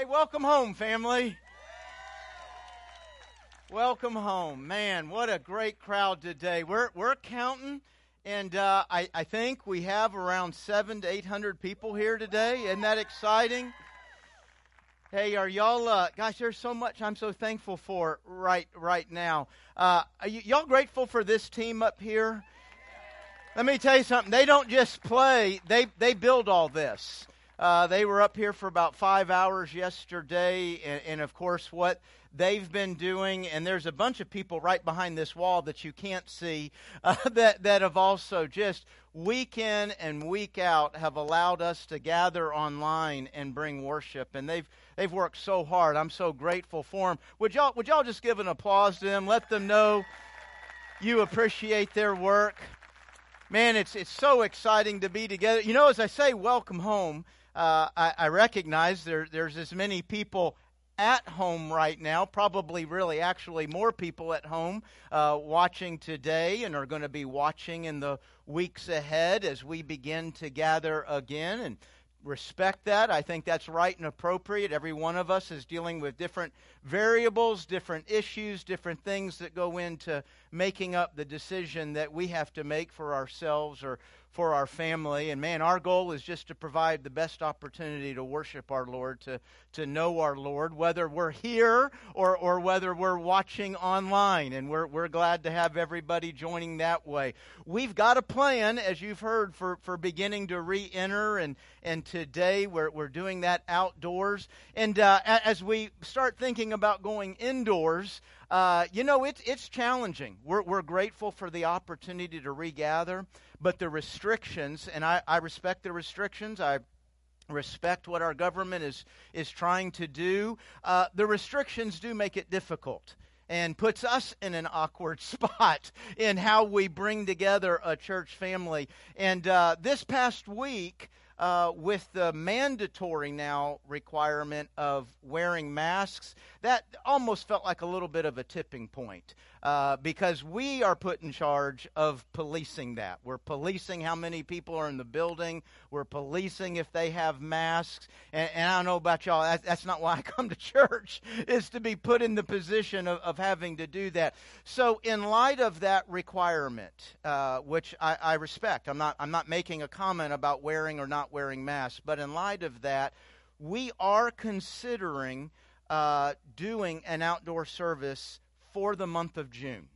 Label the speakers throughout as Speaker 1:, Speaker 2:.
Speaker 1: Hey, welcome home, family. Welcome home. Man, what a great crowd today. We're, we're counting, and uh, I, I think we have around seven to 800 people here today. Isn't that exciting? Hey, are y'all, uh, gosh, there's so much I'm so thankful for right, right now. Uh, are y- y'all grateful for this team up here? Let me tell you something. They don't just play, they, they build all this. Uh, they were up here for about five hours yesterday, and, and, of course, what they've been doing. And there's a bunch of people right behind this wall that you can't see uh, that that have also just week in and week out have allowed us to gather online and bring worship. And they've they've worked so hard. I'm so grateful for them. Would y'all would y'all just give an applause to them? Let them know you appreciate their work. Man, it's it's so exciting to be together. You know, as I say, welcome home uh, I, I, recognize there, there's as many people at home right now, probably really actually more people at home uh, watching today and are going to be watching in the weeks ahead as we begin to gather again. And respect that. I think that's right and appropriate. Every one of us is dealing with different variables, different issues, different things that go into making up the decision that we have to make for ourselves or for our family. And man, our goal is just to provide the best opportunity to worship our Lord, to, to know our Lord, whether we're here or, or whether we're watching online. And we're, we're glad to have everybody joining that way. We've got a plan, as you've heard, for, for beginning to re enter. And, and today we're, we're doing that outdoors. And uh, as we start thinking about going indoors, uh, you know, it's, it's challenging. We're, we're grateful for the opportunity to regather, but the restrictions, and I, I respect the restrictions. I respect what our government is, is trying to do. Uh, the restrictions do make it difficult and puts us in an awkward spot in how we bring together a church family. And uh, this past week, uh, with the mandatory now requirement of wearing masks, that almost felt like a little bit of a tipping point uh, because we are put in charge of policing that. We're policing how many people are in the building. We're policing if they have masks. And, and I don't know about y'all, that, that's not why I come to church, is to be put in the position of, of having to do that. So, in light of that requirement, uh, which I, I respect, I'm not, I'm not making a comment about wearing or not wearing masks, but in light of that, we are considering uh, doing an outdoor service for the month of June.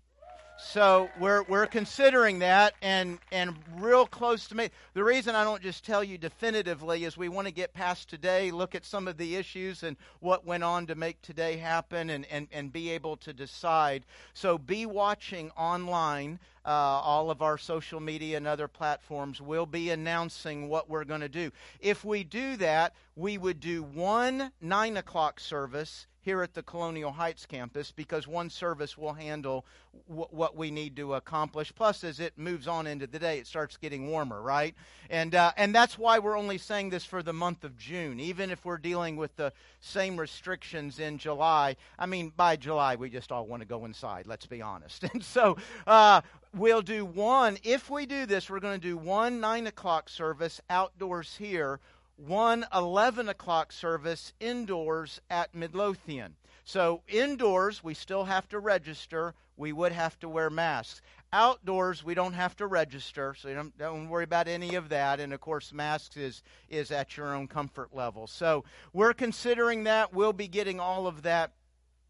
Speaker 1: So we're we're considering that and and real close to me. The reason I don't just tell you definitively is we want to get past today, look at some of the issues and what went on to make today happen and, and, and be able to decide. So be watching online. Uh, all of our social media and other platforms will be announcing what we're going to do. If we do that, we would do one nine o'clock service here at the Colonial Heights campus because one service will handle w- what we need to accomplish. Plus, as it moves on into the day, it starts getting warmer, right? And uh, and that's why we're only saying this for the month of June, even if we're dealing with the same restrictions in July. I mean, by July, we just all want to go inside. Let's be honest. And so. Uh, we'll do one. If we do this, we're going to do one 9 o'clock service outdoors here one 11 o'clock service indoors at Midlothian. So, indoors, we still have to register. We would have to wear masks. Outdoors, we don't have to register, so don't, don't worry about any of that. And of course, masks is, is at your own comfort level. So, we're considering that. We'll be getting all of that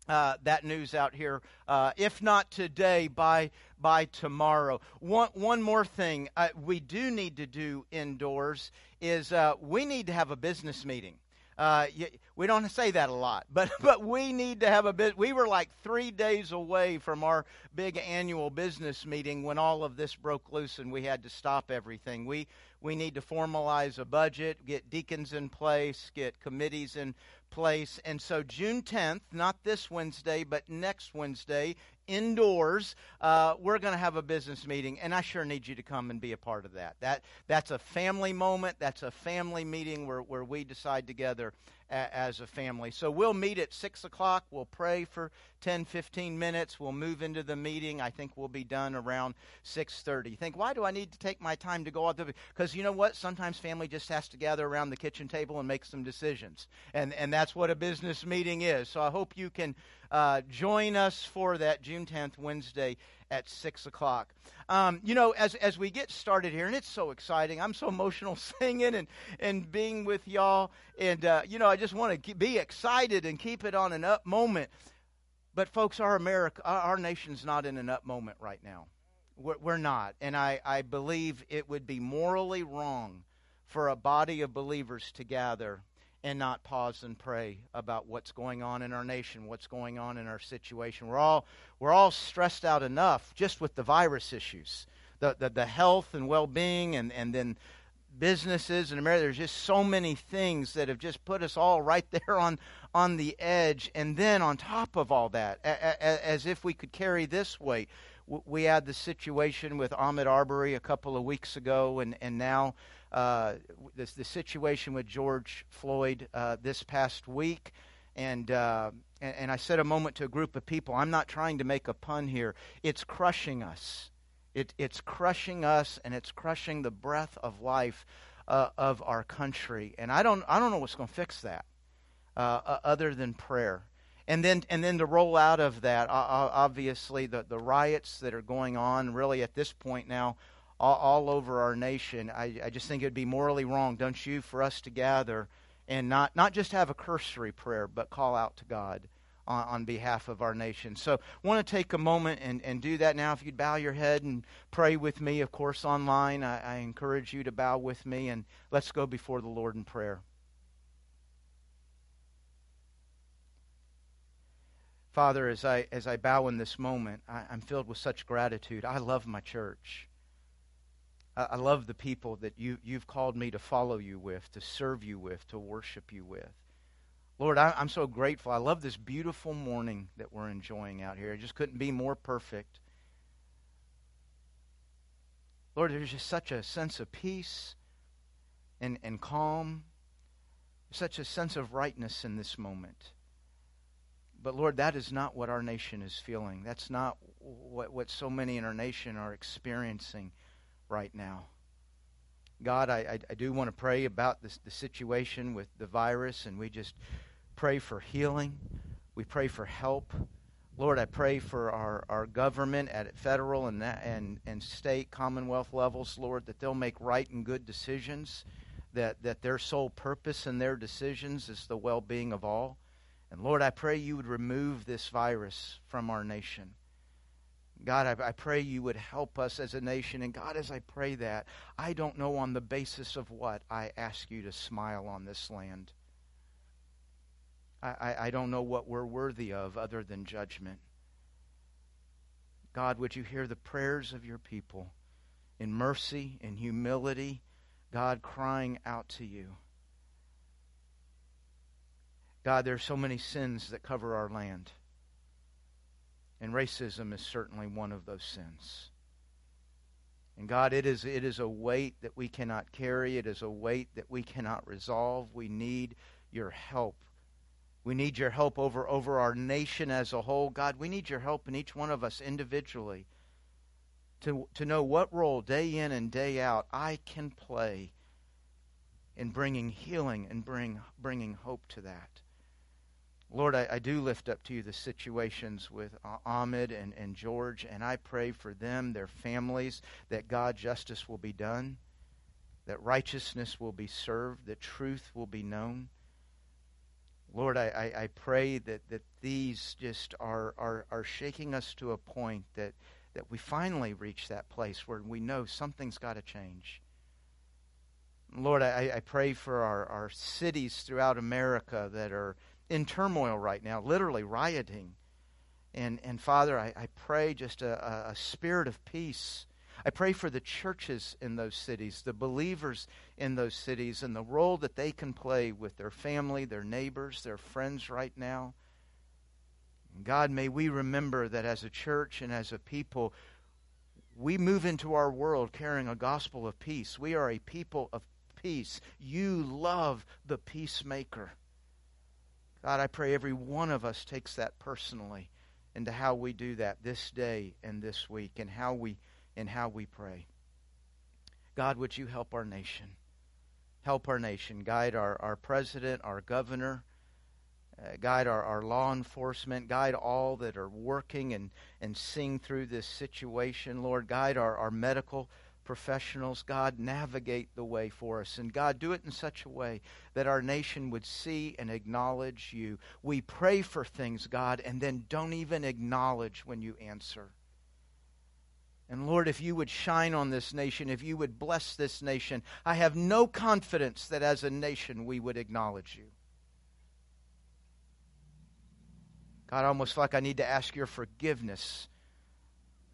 Speaker 1: uh, that news out here, uh, if not today, by by tomorrow. One one more thing uh, we do need to do indoors is uh, we need to have a business meeting. Uh, we don't say that a lot, but but we need to have a bit. We were like three days away from our big annual business meeting when all of this broke loose and we had to stop everything. We we need to formalize a budget, get deacons in place, get committees in place. And so, June 10th, not this Wednesday, but next Wednesday, indoors, uh, we're going to have a business meeting, and I sure need you to come and be a part of that. That that's a family moment. That's a family meeting where, where we decide together a, as a family. So we'll meet at 6 o'clock. We'll pray for 10, 15 minutes. We'll move into the meeting. I think we'll be done around 6.30. Think, why do I need to take my time to go out there? Because you know what? Sometimes family just has to gather around the kitchen table and make some decisions. And, and that's what a business meeting is. So I hope you can uh, join us for that June 10th, Wednesday at 6 o'clock. Um, you know, as, as we get started here, and it's so exciting, I'm so emotional singing and, and being with y'all. And, uh, you know, I just want to be excited and keep it on an up moment. But, folks, our, America, our nation's not in an up moment right now. We're, we're not. And I, I believe it would be morally wrong for a body of believers to gather and not pause and pray about what's going on in our nation, what's going on in our situation. We're all, we're all stressed out enough just with the virus issues, the, the, the health and well being, and, and then businesses in America. There's just so many things that have just put us all right there on, on the edge. And then on top of all that, a, a, as if we could carry this weight, we had the situation with Ahmaud Arbery a couple of weeks ago, and, and now uh, this, the situation with George Floyd uh, this past week. And, uh, and, and I said a moment to a group of people, I'm not trying to make a pun here. It's crushing us. It, it's crushing us, and it's crushing the breath of life uh, of our country. And I don't, I don't know what's going to fix that uh, other than prayer. And then, and then to roll out of that, obviously, the, the riots that are going on, really at this point now, all, all over our nation. I, I just think it would be morally wrong, don't you, for us to gather and not, not just have a cursory prayer, but call out to God on, on behalf of our nation. So I want to take a moment and, and do that now. If you'd bow your head and pray with me, of course, online, I, I encourage you to bow with me, and let's go before the Lord in prayer. Father, as I, as I bow in this moment, I, I'm filled with such gratitude. I love my church. I love the people that you, you've called me to follow you with, to serve you with, to worship you with. Lord, I, am so grateful. I love this beautiful morning that we're enjoying out here. It just couldn't be more perfect. Lord, there's just such a sense of peace and, and calm, such a sense of rightness in this moment. But Lord, that is not what our nation is feeling. That's not what, what so many in our nation are experiencing right now. God, I, I, do want to pray about this, the situation with the virus, and we just pray for healing. We pray for help. Lord, I pray for our, our government at federal and, and, and state, commonwealth levels, Lord, that they'll make right and good decisions, that, that their sole purpose in their decisions is the well being of all. And Lord, I pray you would remove this virus from our nation. God, I, I, pray you would help us as a nation. And God, as I pray that, I don't know on the basis of what I ask you to smile on this land. I, I, I don't know what we're worthy of other than judgment. God, would you hear the prayers of your people in mercy, in humility, God crying out to you? God, there are so many sins that cover our land. And racism is certainly one of those sins. And God, it is, it is a weight that we cannot carry. It is a weight that we cannot resolve. We need your help. We need your help over, over our nation as a whole. God, we need your help in each one of us individually to, to know what role day in and day out I can play in bringing healing and bring, bringing hope to that. Lord, I, I, do lift up to you the situations with uh, Ahmaud and, and George, and I pray for them, their families, that God justice will be done, that righteousness will be served, that truth will be known. Lord, I, I, I pray that, that these just are, are, are shaking us to a point that, that we finally reach that place where we know something's got to change. Lord, I, I pray for our, our cities throughout America that are in turmoil right now, literally rioting. And, and Father, I, I pray just a, a spirit of peace. I pray for the churches in those cities, the believers in those cities, and the role that they can play with their family, their neighbors, their friends right now. God, may we remember that as a church and as a people, we move into our world carrying a gospel of peace. We are a people of peace. You love the peacemaker. God, I pray every one of us takes that personally into how we do that this day and this week and how we and how we pray. God, would you help our nation? Help our nation. Guide our, our president, our governor, uh, guide our, our law enforcement, guide all that are working and, and seeing through this situation. Lord, guide our, our medical professionals. God, navigate the way for us. And God, do it in such a way that our nation would see and acknowledge you. We pray for things, God, and then don't even acknowledge when you answer. And Lord, if you would shine on this nation, if you would bless this nation, I have no confidence that as a nation we would acknowledge you. God, I almost like I need to ask your forgiveness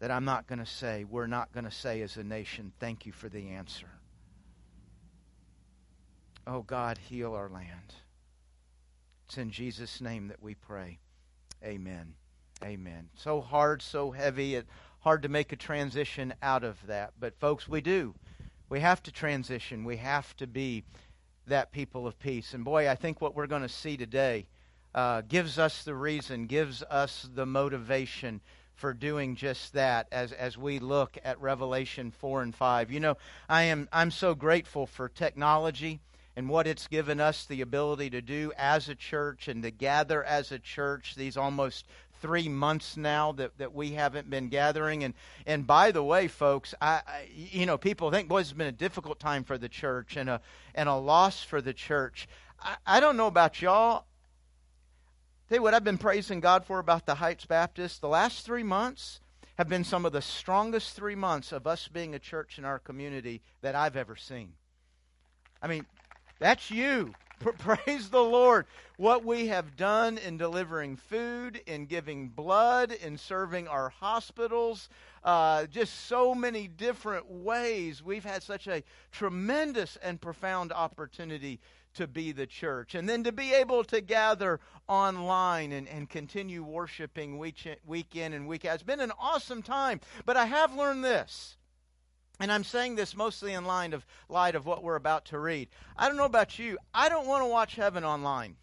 Speaker 1: that I'm not going to say, we're not going to say as a nation, thank you for the answer. Oh, God, heal our land. It's in Jesus' name that we pray. Amen. Amen. So hard, so heavy, it hard to make a transition out of that. But folks, we do. We have to transition. We have to be that people of peace. And boy, I think what we're going to see today uh, gives us the reason, gives us the motivation for doing just that as, as we look at Revelation 4 and 5. You know, I am I'm so grateful for technology and what it's given us the ability to do as a church and to gather as a church these almost three months now that, that we haven't been gathering and and by the way folks I, I you know people think boy it's been a difficult time for the church and a and a loss for the church I, I don't know about y'all Tell you what I've been praising God for about the Heights Baptist. The last three months have been some of the strongest three months of us being a church in our community that I've ever seen. I mean, that's you. Praise the Lord. What we have done in delivering food, in giving blood, in serving our hospitals, uh, just so many different ways. We've had such a tremendous and profound opportunity to be the church. And then to be able to gather online and, and continue worshiping week, week in and week out. It's been an awesome time. But I have learned this. And I'm saying this mostly in line of, light of what we're about to read. I don't know about you. I don't want to watch heaven online.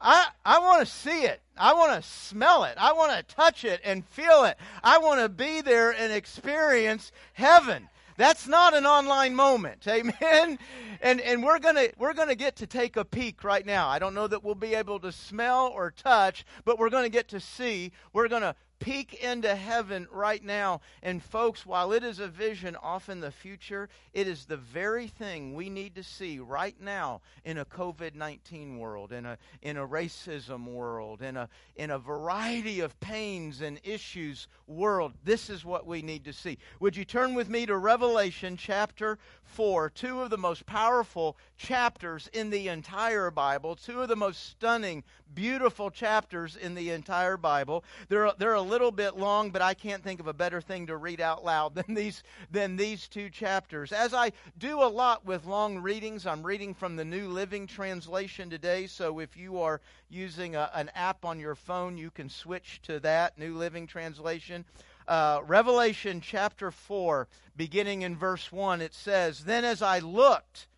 Speaker 1: I, I want to see it. I want to smell it. I want to touch it and feel it. I want to be there and experience heaven. That's not an online moment. Amen. And and we're going to we're going to get to take a peek right now. I don't know that we'll be able to smell or touch, but we're going to get to see. We're going to peek into heaven right now. And, folks, while it is a vision off in the future, it is the very thing we need to see right now in a COVID 19 world, in a, in a racism world, in a, in a variety of pains and issues world. This is what we need to see. Would you turn with me to Revelation chapter 4, two of the most powerful chapters in the entire Bible, two of the most stunning, beautiful chapters in the entire Bible. They're, they're a little bit long, but I can't think of a better thing to read out loud than these, than these two chapters. As I do a lot with long readings, I'm reading from the New Living Translation today, so if you are using a, an app on your phone, you can switch to that, New Living Translation. Uh, Revelation chapter 4, beginning in verse 1, it says, Then as I looked,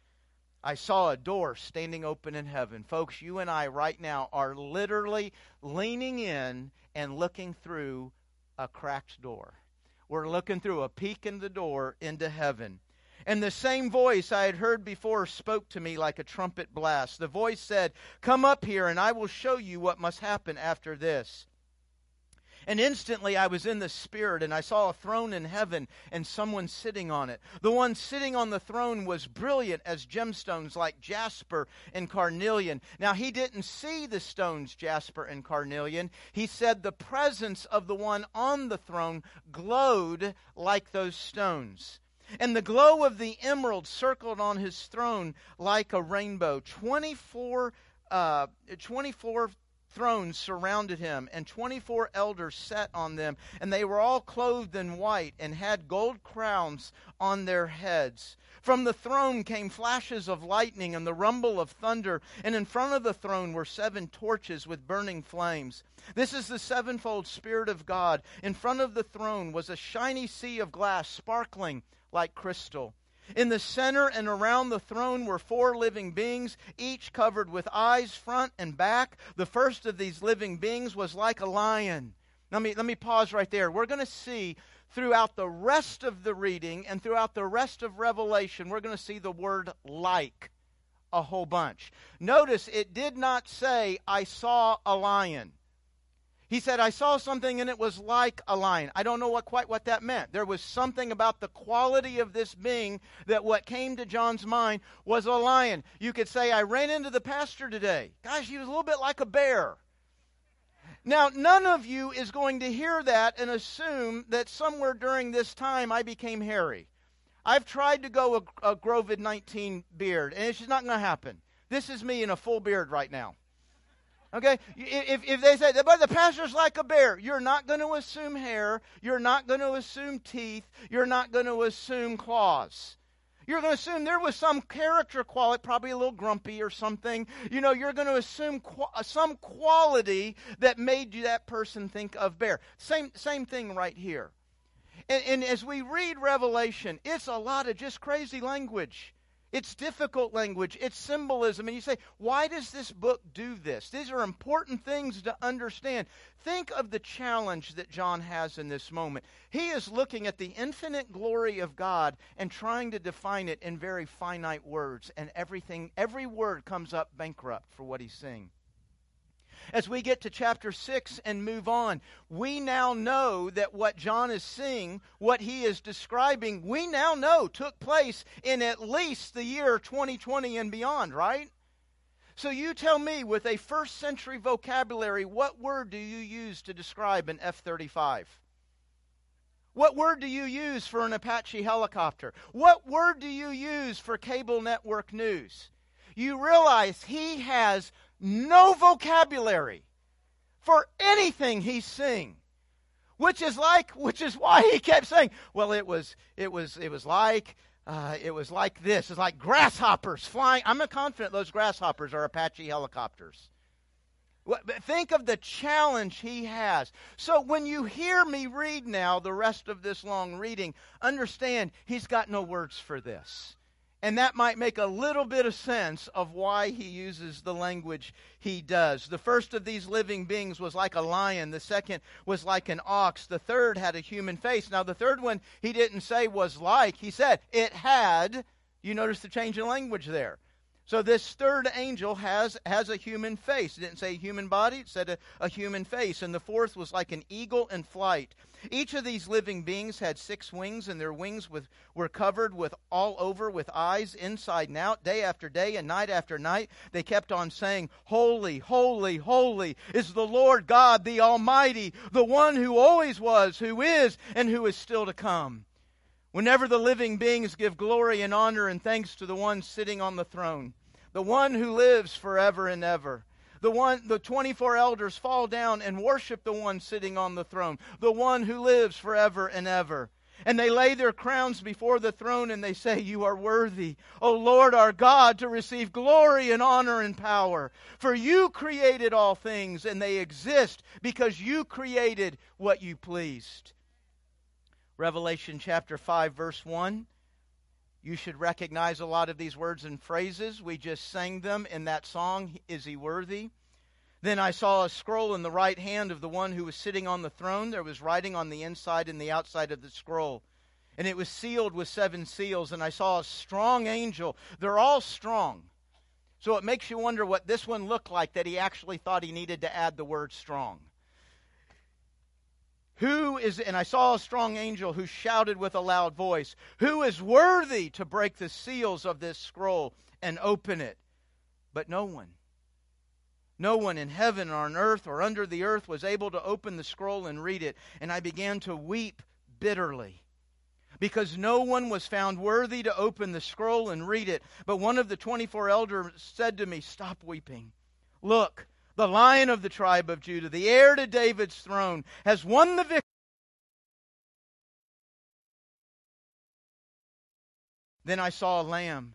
Speaker 1: I saw a door standing open in heaven. Folks, you and I right now are literally leaning in and looking through a cracked door. We're looking through a peek in the door into heaven. And the same voice I had heard before spoke to me like a trumpet blast. The voice said, Come up here, and I will show you what must happen after this. And instantly I was in the Spirit, and I saw a throne in heaven and someone sitting on it. The one sitting on the throne was brilliant as gemstones like jasper and carnelian. Now he didn't see the stones, jasper and carnelian. He said the presence of the one on the throne glowed like those stones. And the glow of the emerald circled on his throne like a rainbow. 24, uh, 24 thrones surrounded him, and 24 elders sat on them, and they were all clothed in white and had gold crowns on their heads. From the throne came flashes of lightning and the rumble of thunder, and in front of the throne were seven torches with burning flames. This is the sevenfold Spirit of God. In front of the throne was a shiny sea of glass sparkling like crystal. In the center and around the throne were four living beings, each covered with eyes front and back. The first of these living beings was like a lion. Let me, let me pause right there. We're going to see throughout the rest of the reading and throughout the rest of Revelation, we're going to see the word like a whole bunch. Notice it did not say, I saw a lion. He said, I saw something and it was like a lion. I don't know what, quite what that meant. There was something about the quality of this being that what came to John's mind was a lion. You could say, I ran into the pastor today. Gosh, he was a little bit like a bear. Now, none of you is going to hear that and assume that somewhere during this time I became hairy. I've tried to go a, a Grovid 19 beard, and it's just not going to happen. This is me in a full beard right now. Okay? If, if they say, but the pastor's like a bear, you're not going to assume hair. You're not going to assume teeth. You're not going to assume claws. You're going to assume there was some character quality, probably a little grumpy or something. You know, you're going to assume some quality that made you that person think of bear. Same, same thing right here. And, and as we read Revelation, it's a lot of just crazy language. It's difficult language, it's symbolism. And you say, why does this book do this? These are important things to understand. Think of the challenge that John has in this moment. He is looking at the infinite glory of God and trying to define it in very finite words, and everything, every word comes up bankrupt for what he's saying. As we get to chapter 6 and move on, we now know that what John is seeing, what he is describing, we now know took place in at least the year 2020 and beyond, right? So you tell me, with a first century vocabulary, what word do you use to describe an F 35? What word do you use for an Apache helicopter? What word do you use for cable network news? You realize he has no vocabulary for anything he's seeing which is like which is why he kept saying well it was it was it was like uh, it was like this. It's like grasshoppers flying. I'm confident those grasshoppers are apache helicopters. Think of the challenge he has. So when you hear me read now the rest of this long reading understand he's got no words for this and that might make a little bit of sense of why he uses the language he does. The first of these living beings was like a lion. The second was like an ox. The third had a human face. Now, the third one he didn't say was like, he said it had. You notice the change in language there. So this third angel has has a human face. It didn't say human body, it said a, a human face. And the fourth was like an eagle in flight. Each of these living beings had six wings, and their wings with, were covered with all over with eyes inside and out, day after day and night after night. They kept on saying, Holy, holy, holy is the Lord God, the Almighty, the one who always was, who is, and who is still to come. Whenever the living beings give glory and honor and thanks to the one sitting on the throne, the one who lives forever and ever. The one the 24 elders fall down and worship the one sitting on the throne, the one who lives forever and ever. And they lay their crowns before the throne and they say, You are worthy, O Lord our God, to receive glory and honor and power. For you created all things, and they exist because you created what you pleased. Revelation chapter 5, verse 1. You should recognize a lot of these words and phrases. We just sang them in that song, Is He Worthy? Then I saw a scroll in the right hand of the one who was sitting on the throne. There was writing on the inside and the outside of the scroll. And it was sealed with seven seals. And I saw a strong angel. They're all strong. So it makes you wonder what this one looked like that he actually thought he needed to add the word strong. Who is, and I saw a strong angel who shouted with a loud voice, Who is worthy to break the seals of this scroll and open it? But no one. No one in heaven or on earth or under the earth was able to open the scroll and read it. And I began to weep bitterly because no one was found worthy to open the scroll and read it. But one of the 24 elders said to me, Stop weeping. Look, the lion of the tribe of Judah, the heir to David's throne, has won the victory. Then I saw a lamb,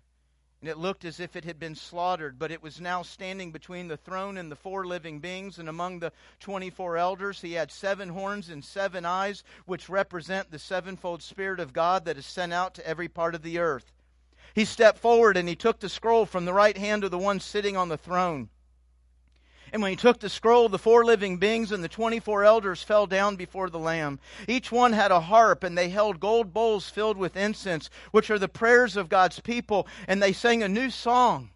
Speaker 1: and it looked as if it had been slaughtered, but it was now standing between the throne and the four living beings, and among the twenty four elders he had seven horns and seven eyes, which represent the sevenfold Spirit of God that is sent out to every part of the earth. he stepped forward and he took the scroll from the right hand of the one sitting on the throne. And when he took the scroll, the four living beings and the 24 elders fell down before the Lamb. Each one had a harp, and they held gold bowls filled with incense, which are the prayers of God's people. And they sang a new song.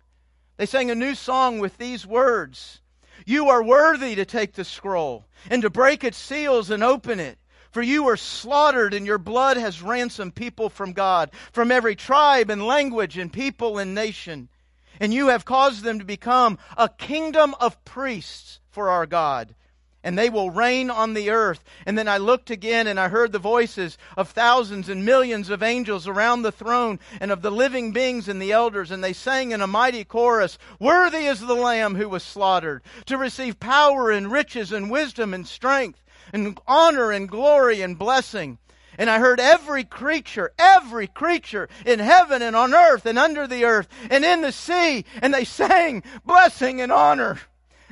Speaker 1: They sang a new song with these words You are worthy to take the scroll and to break its seals and open it. For you were slaughtered, and your blood has ransomed people from God, from every tribe and language and people and nation and you have caused them to become a kingdom of priests for our God. And they will reign on the earth. And then I looked again and I heard the voices of thousands and millions of angels around the throne and of the living beings and the elders. And they sang in a mighty chorus, Worthy is the Lamb who was slaughtered to receive power and riches and wisdom and strength and honor and glory and blessing. And I heard every creature, every creature in heaven and on earth and under the earth and in the sea, and they sang, Blessing and honor,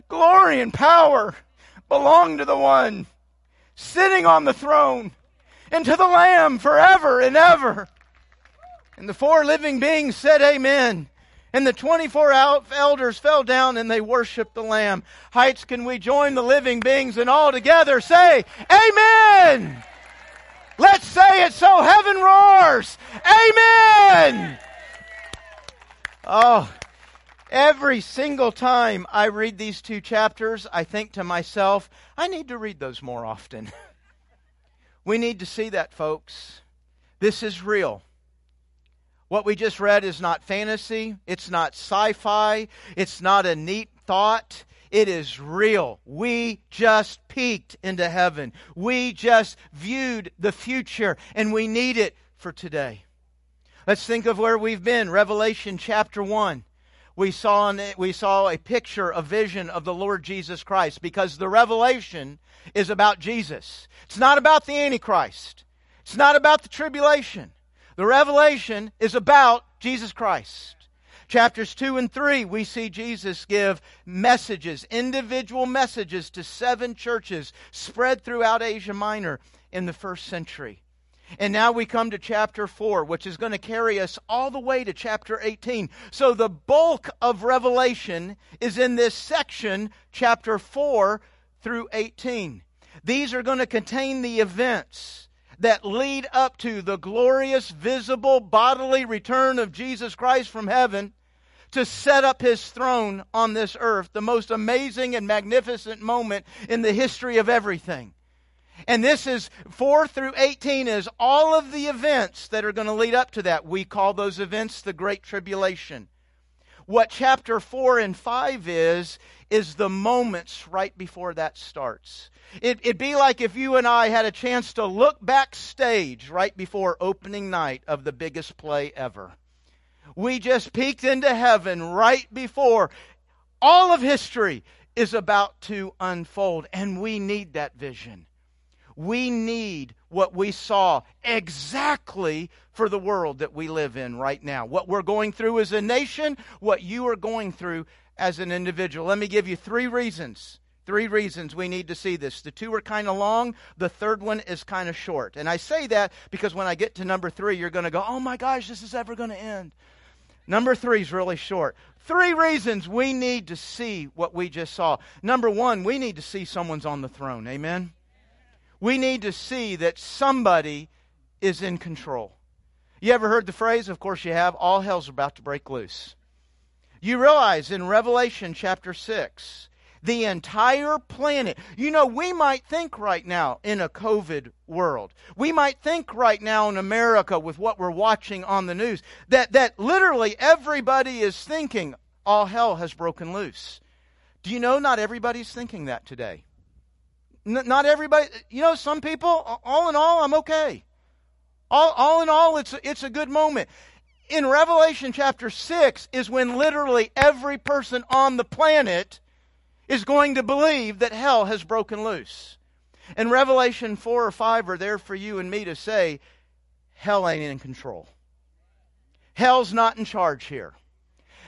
Speaker 1: glory and power belong to the one sitting on the throne and to the Lamb forever and ever. And the four living beings said, Amen. And the 24 elders fell down and they worshiped the Lamb. Heights, can we join the living beings and all together say, Amen! Let's say it so heaven roars. Amen. Oh, every single time I read these two chapters, I think to myself, I need to read those more often. we need to see that, folks. This is real. What we just read is not fantasy. It's not sci fi. It's not a neat thought. It is real. We just peeked into heaven. We just viewed the future, and we need it for today. Let's think of where we've been. Revelation chapter 1. We saw, we saw a picture, a vision of the Lord Jesus Christ because the revelation is about Jesus. It's not about the Antichrist. It's not about the tribulation. The revelation is about Jesus Christ. Chapters 2 and 3, we see Jesus give messages, individual messages to seven churches spread throughout Asia Minor in the first century. And now we come to chapter 4, which is going to carry us all the way to chapter 18. So the bulk of Revelation is in this section, chapter 4 through 18. These are going to contain the events that lead up to the glorious, visible, bodily return of Jesus Christ from heaven to set up his throne on this earth, the most amazing and magnificent moment in the history of everything. And this is 4 through 18 is all of the events that are going to lead up to that. We call those events the Great Tribulation. What chapter 4 and 5 is, is the moments right before that starts. It, it'd be like if you and I had a chance to look backstage right before opening night of the biggest play ever. We just peeked into heaven right before all of history is about to unfold, and we need that vision. We need what we saw exactly for the world that we live in right now. What we're going through as a nation, what you are going through as an individual. Let me give you three reasons. Three reasons we need to see this. The two are kind of long, the third one is kind of short. And I say that because when I get to number three, you're going to go, oh my gosh, this is ever going to end. Number three is really short. Three reasons we need to see what we just saw. Number one, we need to see someone's on the throne. Amen? We need to see that somebody is in control. You ever heard the phrase? Of course you have. All hell's about to break loose. You realize in Revelation chapter 6 the entire planet. You know, we might think right now in a COVID world, we might think right now in America with what we're watching on the news, that, that literally everybody is thinking all hell has broken loose. Do you know not everybody's thinking that today? N- not everybody, you know, some people, all in all, I'm okay. All, all in all, it's, it's a good moment in Revelation chapter 6 is when literally every person on the planet is going to believe that hell has broken loose. And Revelation 4 or 5 are there for you and me to say, hell ain't in control. Hell's not in charge here.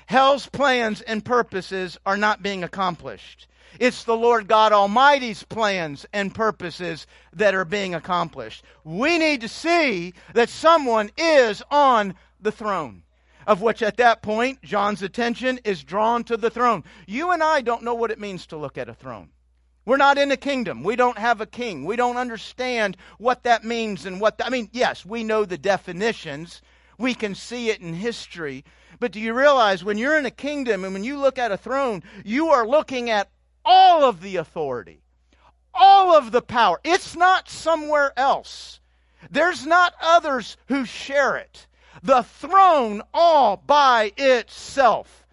Speaker 1: Hell's plans and purposes are not being accomplished. It's the Lord God Almighty's plans and purposes that are being accomplished. We need to see that someone is on the throne. Of which at that point, John's attention is drawn to the throne. You and I don't know what it means to look at a throne. We're not in a kingdom. We don't have a king. We don't understand what that means and what, I mean, yes, we know the definitions. We can see it in history. But do you realize when you're in a kingdom and when you look at a throne, you are looking at all of the authority, all of the power. It's not somewhere else. There's not others who share it. The throne all by itself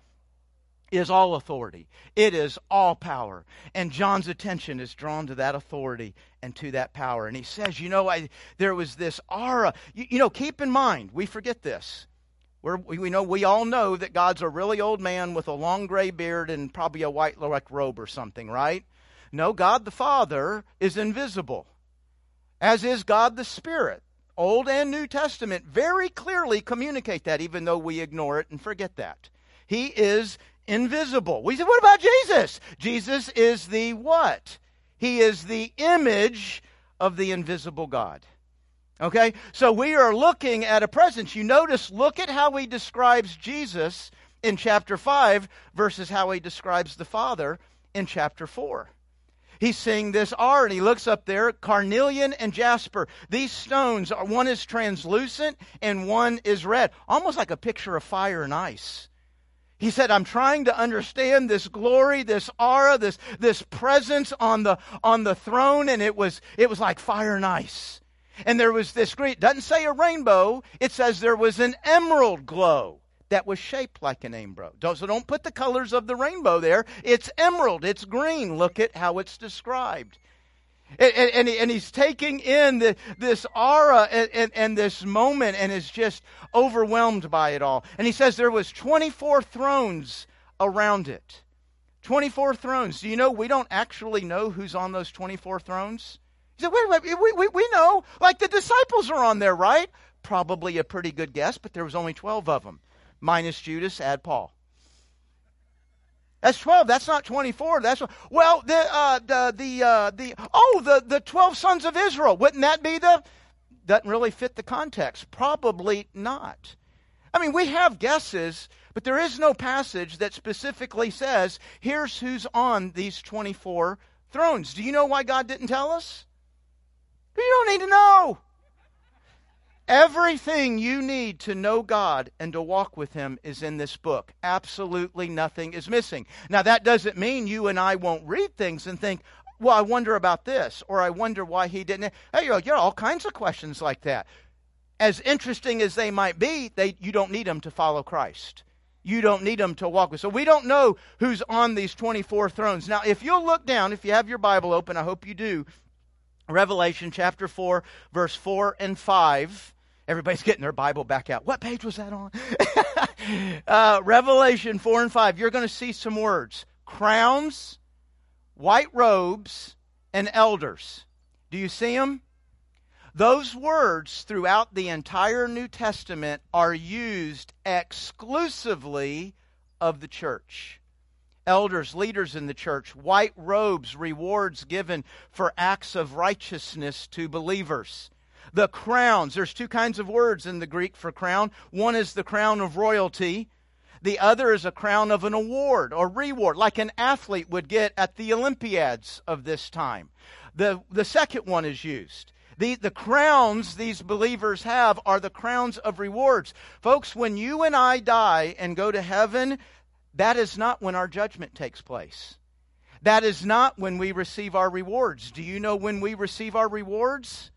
Speaker 1: is all authority. It is all power. And John's attention is drawn to that authority and to that power. And he says, You know, I, there was this aura. You, you know, keep in mind, we forget this. We're, we know we all know that God's a really old man with a long gray beard and probably a white like robe or something, right? No, God the Father is invisible, as is God the Spirit. Old and New Testament very clearly communicate that, even though we ignore it and forget that. He is invisible. We said, what about Jesus? Jesus is the what? He is the image of the invisible God. Okay? So we are looking at a presence. You notice, look at how he describes Jesus in chapter 5 versus how he describes the Father in chapter 4. He's seeing this R, and he looks up there, carnelian and jasper. These stones, are, one is translucent and one is red, almost like a picture of fire and ice. He said, I'm trying to understand this glory, this aura, this, this presence on the, on the throne, and it was, it was like fire and ice. And there was this great, doesn't say a rainbow, it says there was an emerald glow that was shaped like an rainbow. So don't put the colors of the rainbow there. It's emerald, it's green. Look at how it's described. And, and, and he's taking in the, this aura and, and, this moment and is just overwhelmed by it all. And he says there was 24 thrones around it. 24 thrones. Do you know we don't actually know who's on those 24 thrones? He said, wait, wait, we, we, we know. Like the disciples are on there, right? Probably a pretty good guess, but there was only 12 of them. Minus Judas, add Paul. That's 12. That's not 24. That's well, the uh, the the uh, the oh, the the 12 sons of Israel. Wouldn't that be the doesn't really fit the context? Probably not. I mean, we have guesses, but there is no passage that specifically says, here's who's on these 24 thrones. Do you know why God didn't tell us? You don't need to know. Everything you need to know God and to walk with Him is in this book. Absolutely nothing is missing. Now, that doesn't mean you and I won't read things and think, well, I wonder about this, or I wonder why he didn't. Hey, you know, all kinds of questions like that. As interesting as they might be, they, you don't need them to follow Christ. You don't need them to walk with. So we don't know who's on these 24 thrones. Now, if you'll look down, if you have your Bible open, I hope you do, Revelation chapter 4, verse 4 and 5. Everybody's getting their Bible back out. What page was that on? uh, Revelation 4 and 5. You're going to see some words crowns, white robes, and elders. Do you see them? Those words throughout the entire New Testament are used exclusively of the church. Elders, leaders in the church, white robes, rewards given for acts of righteousness to believers the crowns. There's two kinds of words in the Greek for crown. One is the crown of royalty. The other is a crown of an award or reward, like an athlete would get at the Olympiads of this time. The, the second one is used. The, the crowns these believers have are the crowns of rewards. Folks, when you and I die and go to heaven, that is not when our judgment takes place. That is not when we receive our rewards. Do you know when we receive our rewards?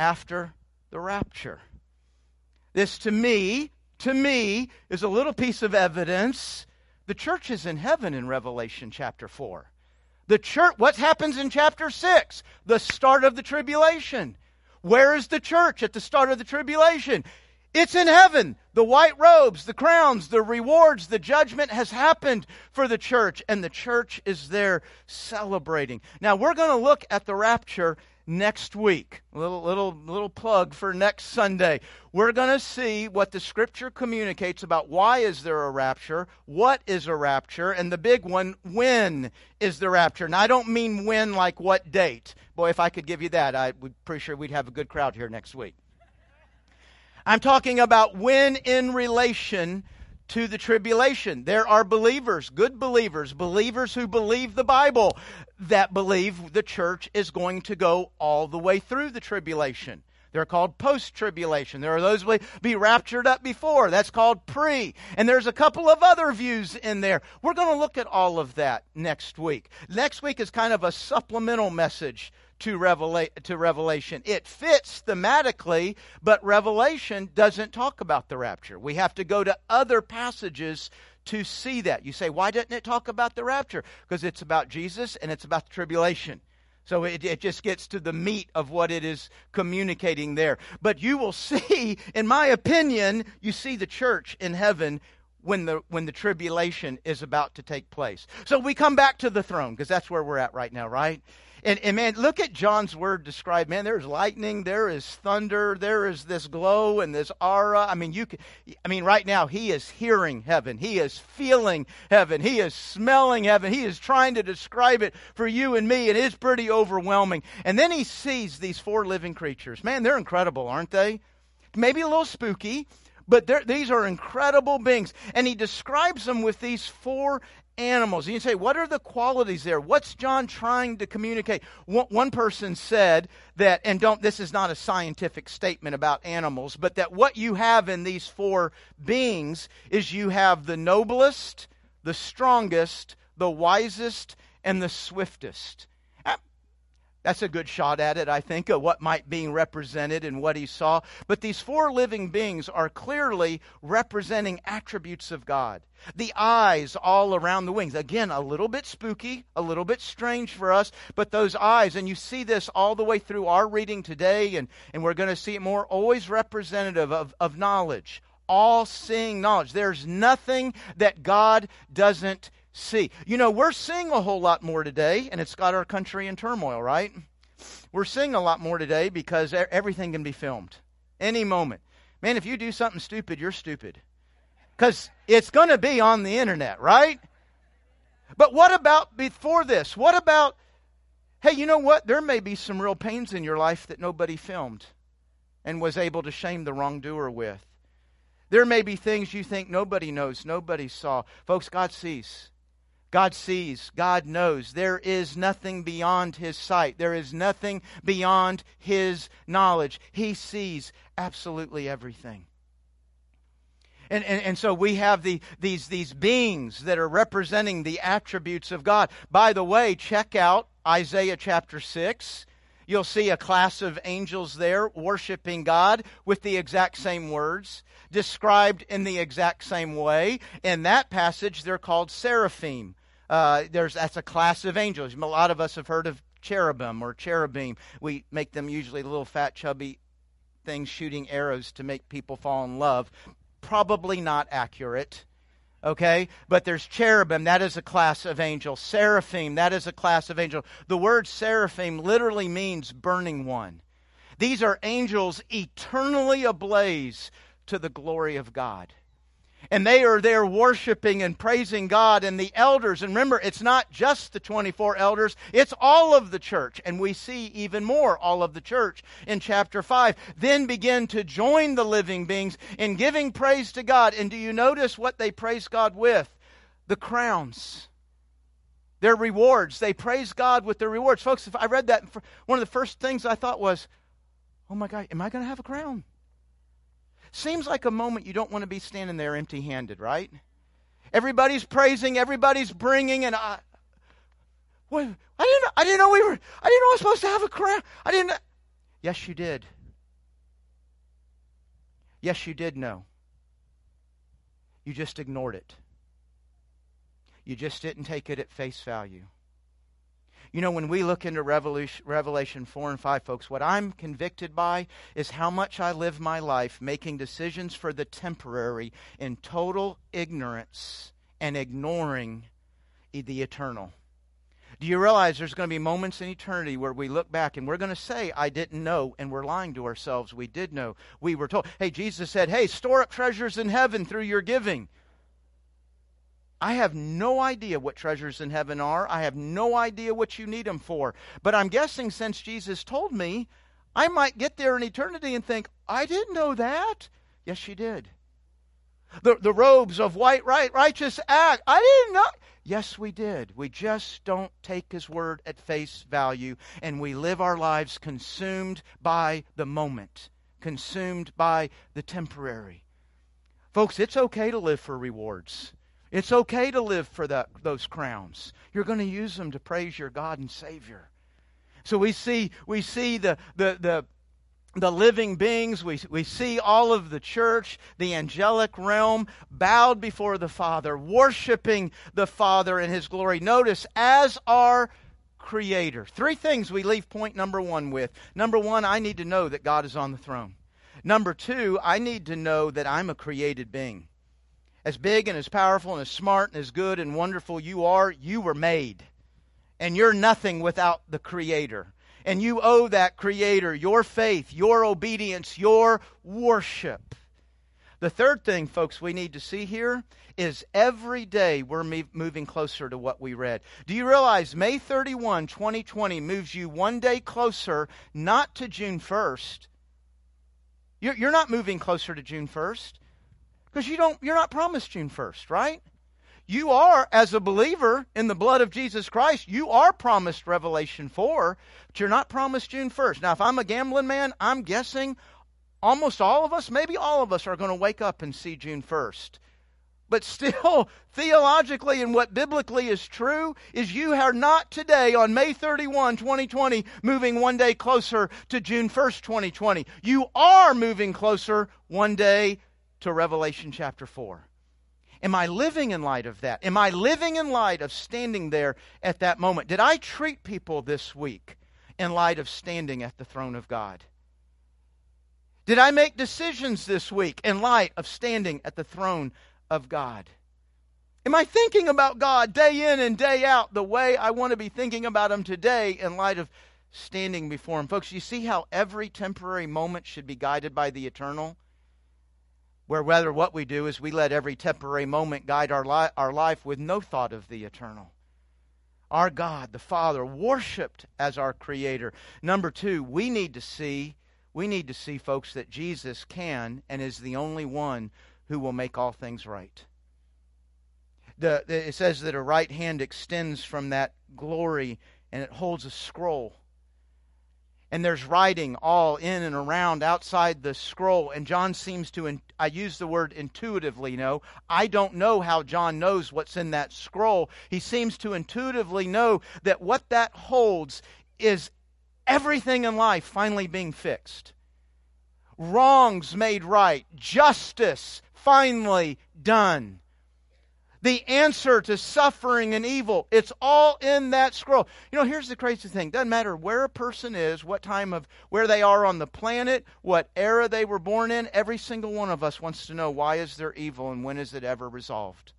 Speaker 1: After the rapture. This to me, to me, is a little piece of evidence. The church is in heaven in Revelation chapter 4. The church, what happens in chapter 6? The start of the tribulation. Where is the church at the start of the tribulation? It's in heaven. The white robes, the crowns, the rewards, the judgment has happened for the church, and the church is there celebrating. Now, we're going to look at the rapture next week. Little little little plug for next Sunday. We're going to see what the scripture communicates about why is there a rapture, what is a rapture, and the big one, when is the rapture. And I don't mean when like what date. Boy, if I could give you that, I would pretty sure we'd have a good crowd here next week. I'm talking about when in relation to the tribulation. There are believers, good believers, believers who believe the Bible, that believe the church is going to go all the way through the tribulation. They're called post tribulation. There are those who be raptured up before. That's called pre. And there's a couple of other views in there. We're going to look at all of that next week. Next week is kind of a supplemental message to, Revela- to Revelation. It fits thematically, but Revelation doesn't talk about the rapture. We have to go to other passages to see that. You say, why doesn't it talk about the rapture? Because it's about Jesus and it's about the tribulation. So it, it just gets to the meat of what it is communicating there. But you will see, in my opinion, you see the church in heaven when the when the tribulation is about to take place. So we come back to the throne because that's where we're at right now, right? And, and man, look at John's word described. Man, there's lightning, there is thunder, there is this glow and this aura. I mean, you can, I mean, right now he is hearing heaven, he is feeling heaven, he is smelling heaven, he is trying to describe it for you and me, and it's pretty overwhelming. And then he sees these four living creatures. Man, they're incredible, aren't they? Maybe a little spooky, but these are incredible beings. And he describes them with these four animals. And you say, what are the qualities there? What's John trying to communicate? One, one, person said that, and don't, this is not a scientific statement about animals, but that what you have in these four beings is you have the noblest, the strongest, the wisest, and the swiftest. That's a good shot at it, I think, of what might be represented and what he saw. But these four living beings are clearly representing attributes of God. The eyes all around the wings. Again, a little bit spooky, a little bit strange for us, but those eyes, and you see this all the way through our reading today, and, and we're going to see it more, always representative of, of knowledge, all seeing knowledge. There's nothing that God doesn't see. You know, we're seeing a whole lot more today, and it's got our country in turmoil, right? We're seeing a lot more today because everything can be filmed any moment. Man, if you do something stupid, you're stupid. Because it's going to be on the internet, right? But what about before this? What about, hey, you know what? There may be some real pains in your life that nobody filmed and was able to shame the wrongdoer with. There may be things you think nobody knows, nobody saw. Folks, God sees. God sees, God knows. There is nothing beyond His sight, there is nothing beyond His knowledge. He sees absolutely everything. And, and, and so we have the, these, these beings that are representing the attributes of God. By the way, check out Isaiah chapter 6. You'll see a class of angels there worshiping God with the exact same words, described in the exact same way. In that passage, they're called seraphim. Uh, there's that's a class of angels. A lot of us have heard of cherubim or cherubim. We make them usually little fat, chubby things shooting arrows to make people fall in love. Probably not accurate. Okay? But there's cherubim, that is a class of angel. Seraphim, that is a class of angel. The word seraphim literally means burning one. These are angels eternally ablaze to the glory of God and they are there worshiping and praising God and the elders. And remember, it's not just the 24 elders, it's all of the church. And we see even more all of the church in chapter 5. Then begin to join the living beings in giving praise to God. And do you notice what they praise God with? The crowns. Their rewards. They praise God with their rewards. Folks, if I read that, one of the first things I thought was, oh my God, am I going to have a crown? Seems like a moment you don't want to be standing there empty handed, right? Everybody's praising, everybody's bringing, and I. What, I didn't. I didn't know we were. I didn't know I was supposed to have a crown. I didn't. Yes, you did. Yes, you did know. You just ignored it. You just didn't take it at face value. You know, when we look into Revelation 4 and 5, folks, what I'm convicted by is how much I live my life making decisions for the temporary in total ignorance and ignoring the eternal. Do you realize there's going to be moments in eternity where we look back and we're going to say, I didn't know, and we're lying to ourselves. We did know. We were told. Hey, Jesus said, Hey, store up treasures in heaven through your giving. I have no idea what treasures in heaven are. I have no idea what you need them for. But I'm guessing since Jesus told me, I might get there in eternity and think, I didn't know that. Yes, she did. The, the robes of white right, righteous act. I didn't know. Yes, we did. We just don't take his word at face value, and we live our lives consumed by the moment, consumed by the temporary. Folks, it's okay to live for rewards. It's okay to live for that, those crowns. You're going to use them to praise your God and Savior. So we see, we see the, the, the, the living beings, we, we see all of the church, the angelic realm, bowed before the Father, worshiping the Father in His glory. Notice, as our Creator. Three things we leave point number one with. Number one, I need to know that God is on the throne. Number two, I need to know that I'm a created being. As big and as powerful and as smart and as good and wonderful you are, you were made. And you're nothing without the Creator. And you owe that Creator your faith, your obedience, your worship. The third thing, folks, we need to see here is every day we're moving closer to what we read. Do you realize May 31, 2020 moves you one day closer, not to June 1st? You're not moving closer to June 1st. Because you don't, you're not promised June 1st, right? You are, as a believer in the blood of Jesus Christ, you are promised Revelation 4, but you're not promised June 1st. Now, if I'm a gambling man, I'm guessing almost all of us, maybe all of us, are going to wake up and see June 1st. But still, theologically and what biblically is true is you are not today on May 31, 2020, moving one day closer to June 1st, 2020. You are moving closer one day to Revelation chapter 4? Am I living in light of that? Am I living in light of standing there at that moment? Did I treat people this week in light of standing at the throne of God? Did I make decisions this week in light of standing at the throne of God? Am I thinking about God day in and day out the way I want to be thinking about Him today in light of standing before Him? Folks, you see how every temporary moment should be guided by the eternal? Where whether what we do is we let every temporary moment guide our, li- our life with no thought of the eternal. Our God, the Father, worshiped as our Creator. Number two, we need to see, we need to see, folks, that Jesus can and is the only one who will make all things right. The, the, it says that a right hand extends from that glory and it holds a scroll and there's writing all in and around outside the scroll. And john seems to i use the word intuitively know. I don't know how john knows what's in that scroll. He seems to intuitively know that what that holds is everything in life finally being fixed. Wrongs made right. Justice finally done the answer to suffering and evil. It's all in that scroll. You know, here's the crazy thing. Doesn't matter where a person is, what time of where they are on the planet, what era they were born in, every single one of us wants to know why is there evil and when is it ever resolved?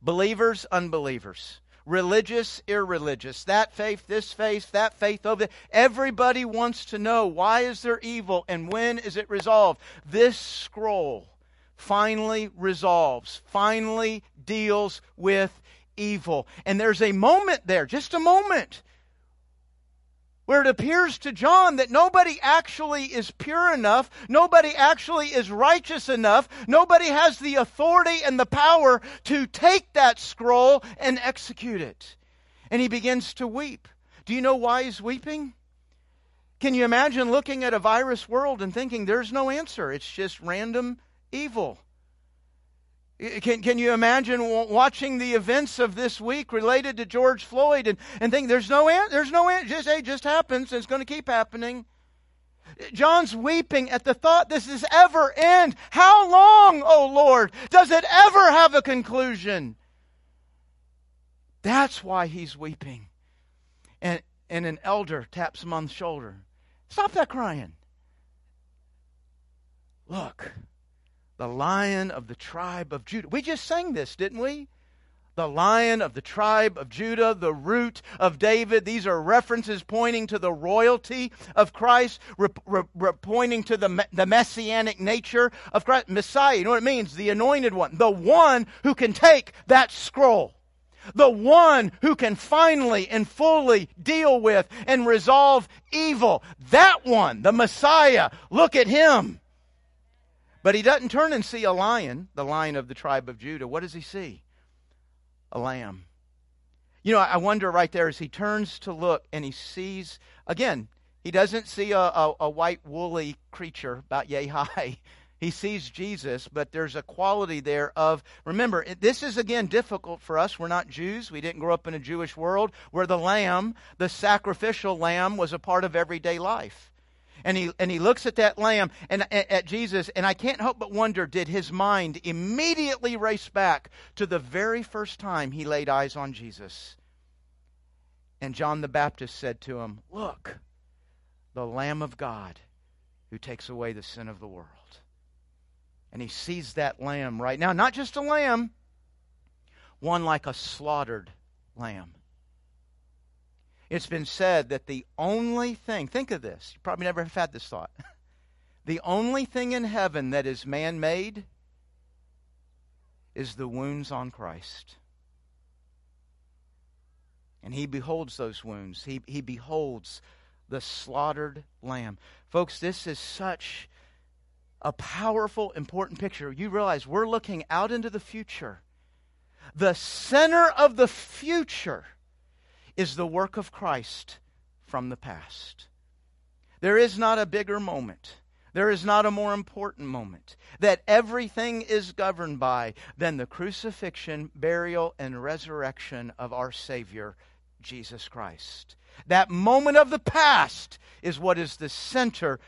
Speaker 1: Believers, unbelievers. Religious, irreligious. That faith, this faith, that faith over there. Everybody wants to know why is there evil and when is it resolved? This scroll finally resolves, finally deals with evil. And there's a moment there, just a moment, where it appears to John that nobody actually is pure enough, nobody actually is righteous enough, nobody has the authority and the power to take that scroll and execute it. And he begins to weep. Do you know why he's weeping? Can you imagine looking at a virus world and thinking there's no answer? It's just random evil. Can, can you imagine watching the events of this week related to George Floyd and, and think there's no there's no just hey, just happens and it's going to keep happening. John's weeping at the thought this is ever end. How long, oh Lord, does it ever have a conclusion? That's why he's weeping. And and an elder taps him on the shoulder. Stop that crying. Look, the lion of the tribe of Judah. We just sang this, didn't we? The lion of the tribe of Judah, the root of David. These are references pointing to the royalty of Christ, re- re- pointing to the, the messianic nature of Christ. Messiah, you know what it means? The anointed one. The one who can take that scroll. The one who can finally and fully deal with and resolve evil. That one, the Messiah. Look at him. But he doesn't turn and see a lion, the lion of the tribe of Judah. What does he see? A lamb. You know, I wonder right there as he turns to look and he sees, again, he doesn't see a, a, a white woolly creature about yay high. He sees Jesus, but there's a quality there of, remember, this is again difficult for us. We're not Jews. We didn't grow up in a Jewish world where the lamb, the sacrificial lamb, was a part of everyday life. And he, and he looks at that lamb and at Jesus, and I can't help but wonder did his mind immediately race back to the very first time he laid eyes on Jesus? And John the Baptist said to him, Look, the Lamb of God who takes away the sin of the world. And he sees that lamb right now, not just a lamb, one like a slaughtered lamb. It's been said that the only thing, think of this, you probably never have had this thought. The only thing in heaven that is man made is the wounds on Christ. And he beholds those wounds. He, he beholds the slaughtered lamb. Folks, this is such a powerful, important picture. You realize we're looking out into the future. The center of the future is the work of Christ from the past. There is not a bigger moment. There is not a more important moment that everything is governed by than the crucifixion, burial, and resurrection of our Savior, Jesus Christ. That moment of the past is what is the center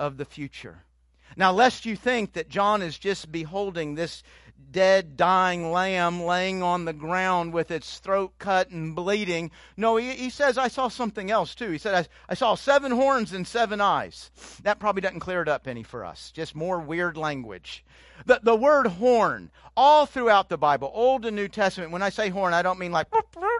Speaker 1: of the future. Now, lest you think that John is just beholding this dead, dying lamb laying on the ground with its throat cut and bleeding. No, he, he says, I saw something else too. He said, I, I saw seven horns and seven eyes. That probably doesn't clear it up any for us. Just more weird language. The, the word horn, all throughout the Bible, Old and New Testament, when I say horn, I don't mean like,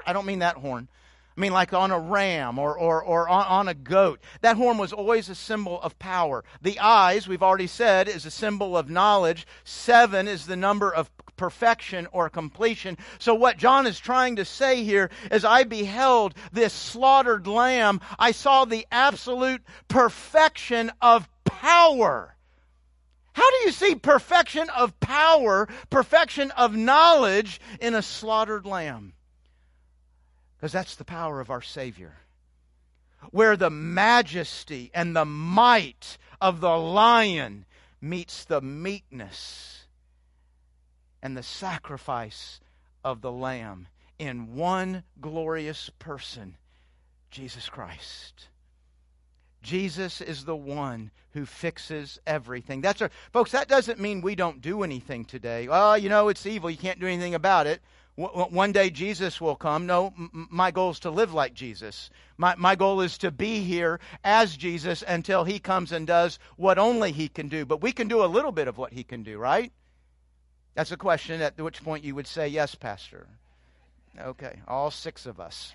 Speaker 1: I don't mean that horn. I mean, like on a ram or, or, or on, on, a goat. That horn was always a symbol of power. The eyes, we've already said, is a symbol of knowledge. Seven is the number of perfection or completion. So, what John is trying to say here is I beheld this slaughtered lamb. I saw the absolute perfection of power. How do you see perfection of power, perfection of knowledge in a slaughtered lamb? Because that's the power of our Savior. Where the majesty and the might of the lion meets the meekness and the sacrifice of the lamb in one glorious person, Jesus Christ. Jesus is the one who fixes everything. That's our, folks, that doesn't mean we don't do anything today. Well, you know, it's evil. You can't do anything about it one day Jesus will come. No, my goal is to live like Jesus. My, my goal is to be here as Jesus until he comes and does what only he can do. But we can do a little bit of what he can do, right? That's a question at which point you would say, Yes, Pastor. Okay, all six of us.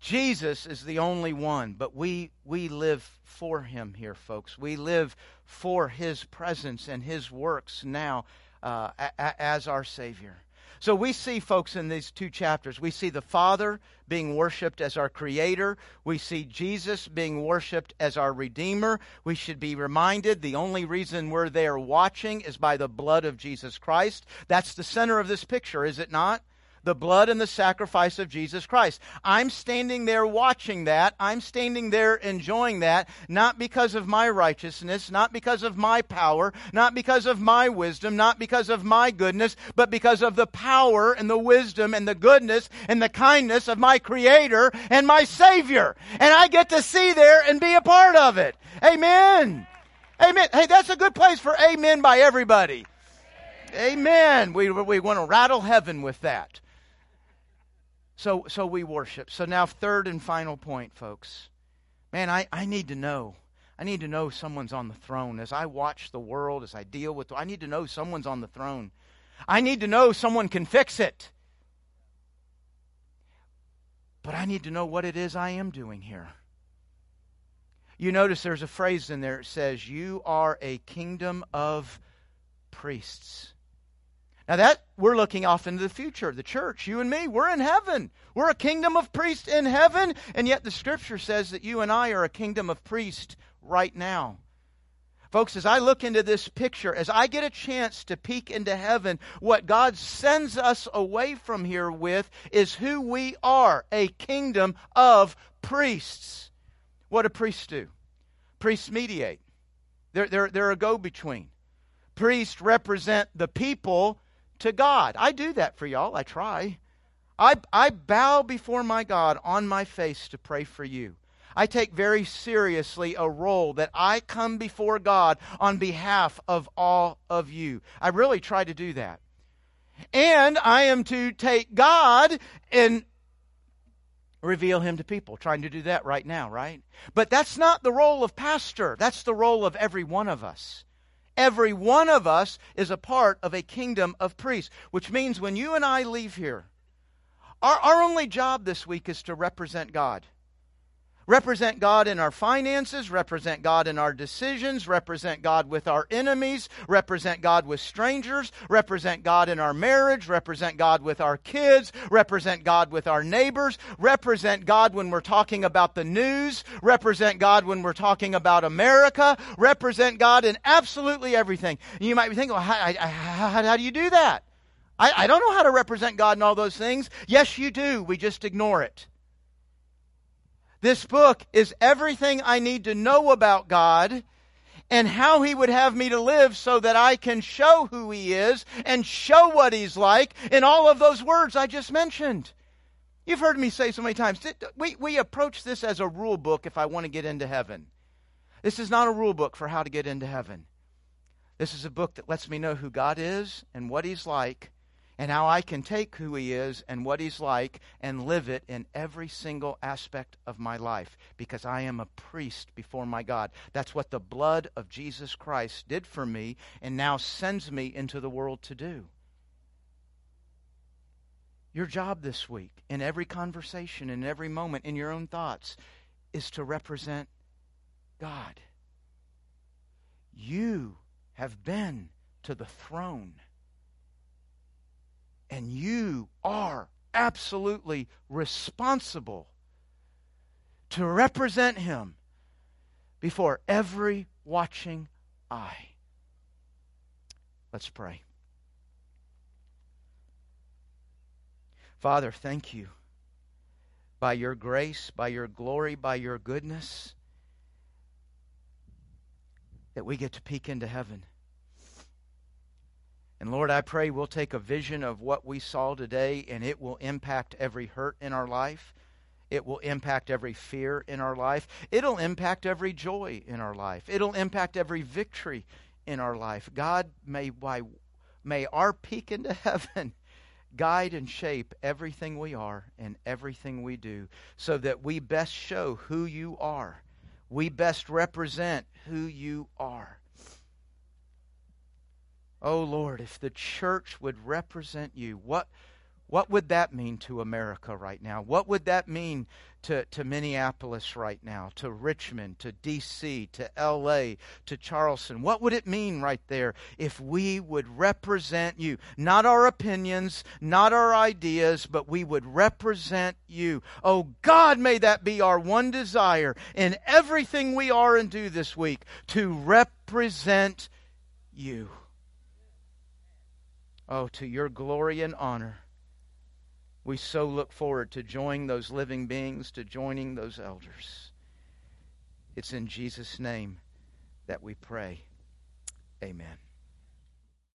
Speaker 1: Jesus is the only one, but we, we live for him here, folks. We live for his presence and his works now uh, as our Savior. So we see, folks, in these two chapters, we see the Father being worshiped as our Creator. We see Jesus being worshiped as our Redeemer. We should be reminded the only reason we're there watching is by the blood of Jesus Christ. That's the center of this picture, is it not? The blood and the sacrifice of Jesus Christ. I'm standing there watching that. I'm standing there enjoying that, not because of my righteousness, not because of my power, not because of my wisdom, not because of my goodness, but because of the power and the wisdom and the goodness and the kindness of my Creator and my Savior. And I get to see there and be a part of it. Amen. Amen. Hey, that's a good place for amen by everybody. Amen. We, we want to rattle heaven with that. So, so we worship. So now, third and final point, folks. Man, I, I need to know. I need to know someone's on the throne. As I watch the world, as I deal with, I need to know someone's on the throne. I need to know someone can fix it. But I need to know what it is I am doing here. You notice there's a phrase in there that says, You are a kingdom of priests. Now that we're looking off into the future. The church, you and me, we're in heaven. We're a kingdom of priests in heaven, and yet the scripture says that you and I are a kingdom of priests right now. Folks, as I look into this picture, as I get a chance to peek into heaven, what God sends us away from here with is who we are a kingdom of priests. What do priests do? Priests mediate, they're, they're, they're a go between. Priests represent the people to God. I do that for y'all, I try. I, I bow before my God on my face to pray for you. I take very seriously a role that I come before God on behalf of all of you. I really try to do that. And I am to take God and reveal him to people. Trying to do that right now, right? But that's not the role of pastor. That's the role of every one of us. Every one of us is a part of a kingdom of priests, which means when you and I leave here, our, our only job this week is to represent God. Represent God in our finances, represent God in our decisions, represent God with our enemies, represent God with strangers, represent God in our marriage, represent God with our kids, represent God with our neighbors, represent God when we're talking about the news, represent God when we're talking about America, represent God in absolutely everything. And you might be thinking, well, how, how, how do you do that? I, I don't know how to represent God in all those things. Yes, you do. We just ignore it. This book is everything I need to know about God and how He would have me to live so that I can show who He is and show what He's like in all of those words I just mentioned. You've heard me say so many times, we, we approach this as a rule book if I want to get into heaven. This is not a rule book for how to get into heaven. This is a book that lets me know who God is and what He's like and how I can take who He is and what He's like and live it in every single aspect of my life because I am a priest before my God. That's what the blood of Jesus Christ did for me and now sends me into the world to do. Your job this week, in every conversation, in every moment, in your own thoughts, is to represent God. You have been to the throne and you are absolutely responsible to represent Him before every watching eye. Let's pray. Father, thank you. By your grace, by your glory, by your goodness, that we get to peek into heaven. And Lord, I pray we'll take a vision of what we saw today and it will impact every hurt in our life. It will impact every fear in our life. It'll impact every joy in our life. It'll impact every victory in our life. God, may, why, may our peek into heaven guide and shape everything we are and everything we do so that we best show who you are. We best represent who you are. Oh Lord, if the church would represent you, what, what would that mean to America right now? What would that mean to, to Minneapolis right now, to Richmond, to D.C., to L.A., to Charleston? What would it mean right there if we would represent you? Not our opinions, not our ideas, but we would represent you. Oh God, may that be our one desire in everything we are and do this week to represent you. Oh, to your glory and honor. We so look forward to joining those living beings, to joining those elders. It's in Jesus' name that we pray. Amen.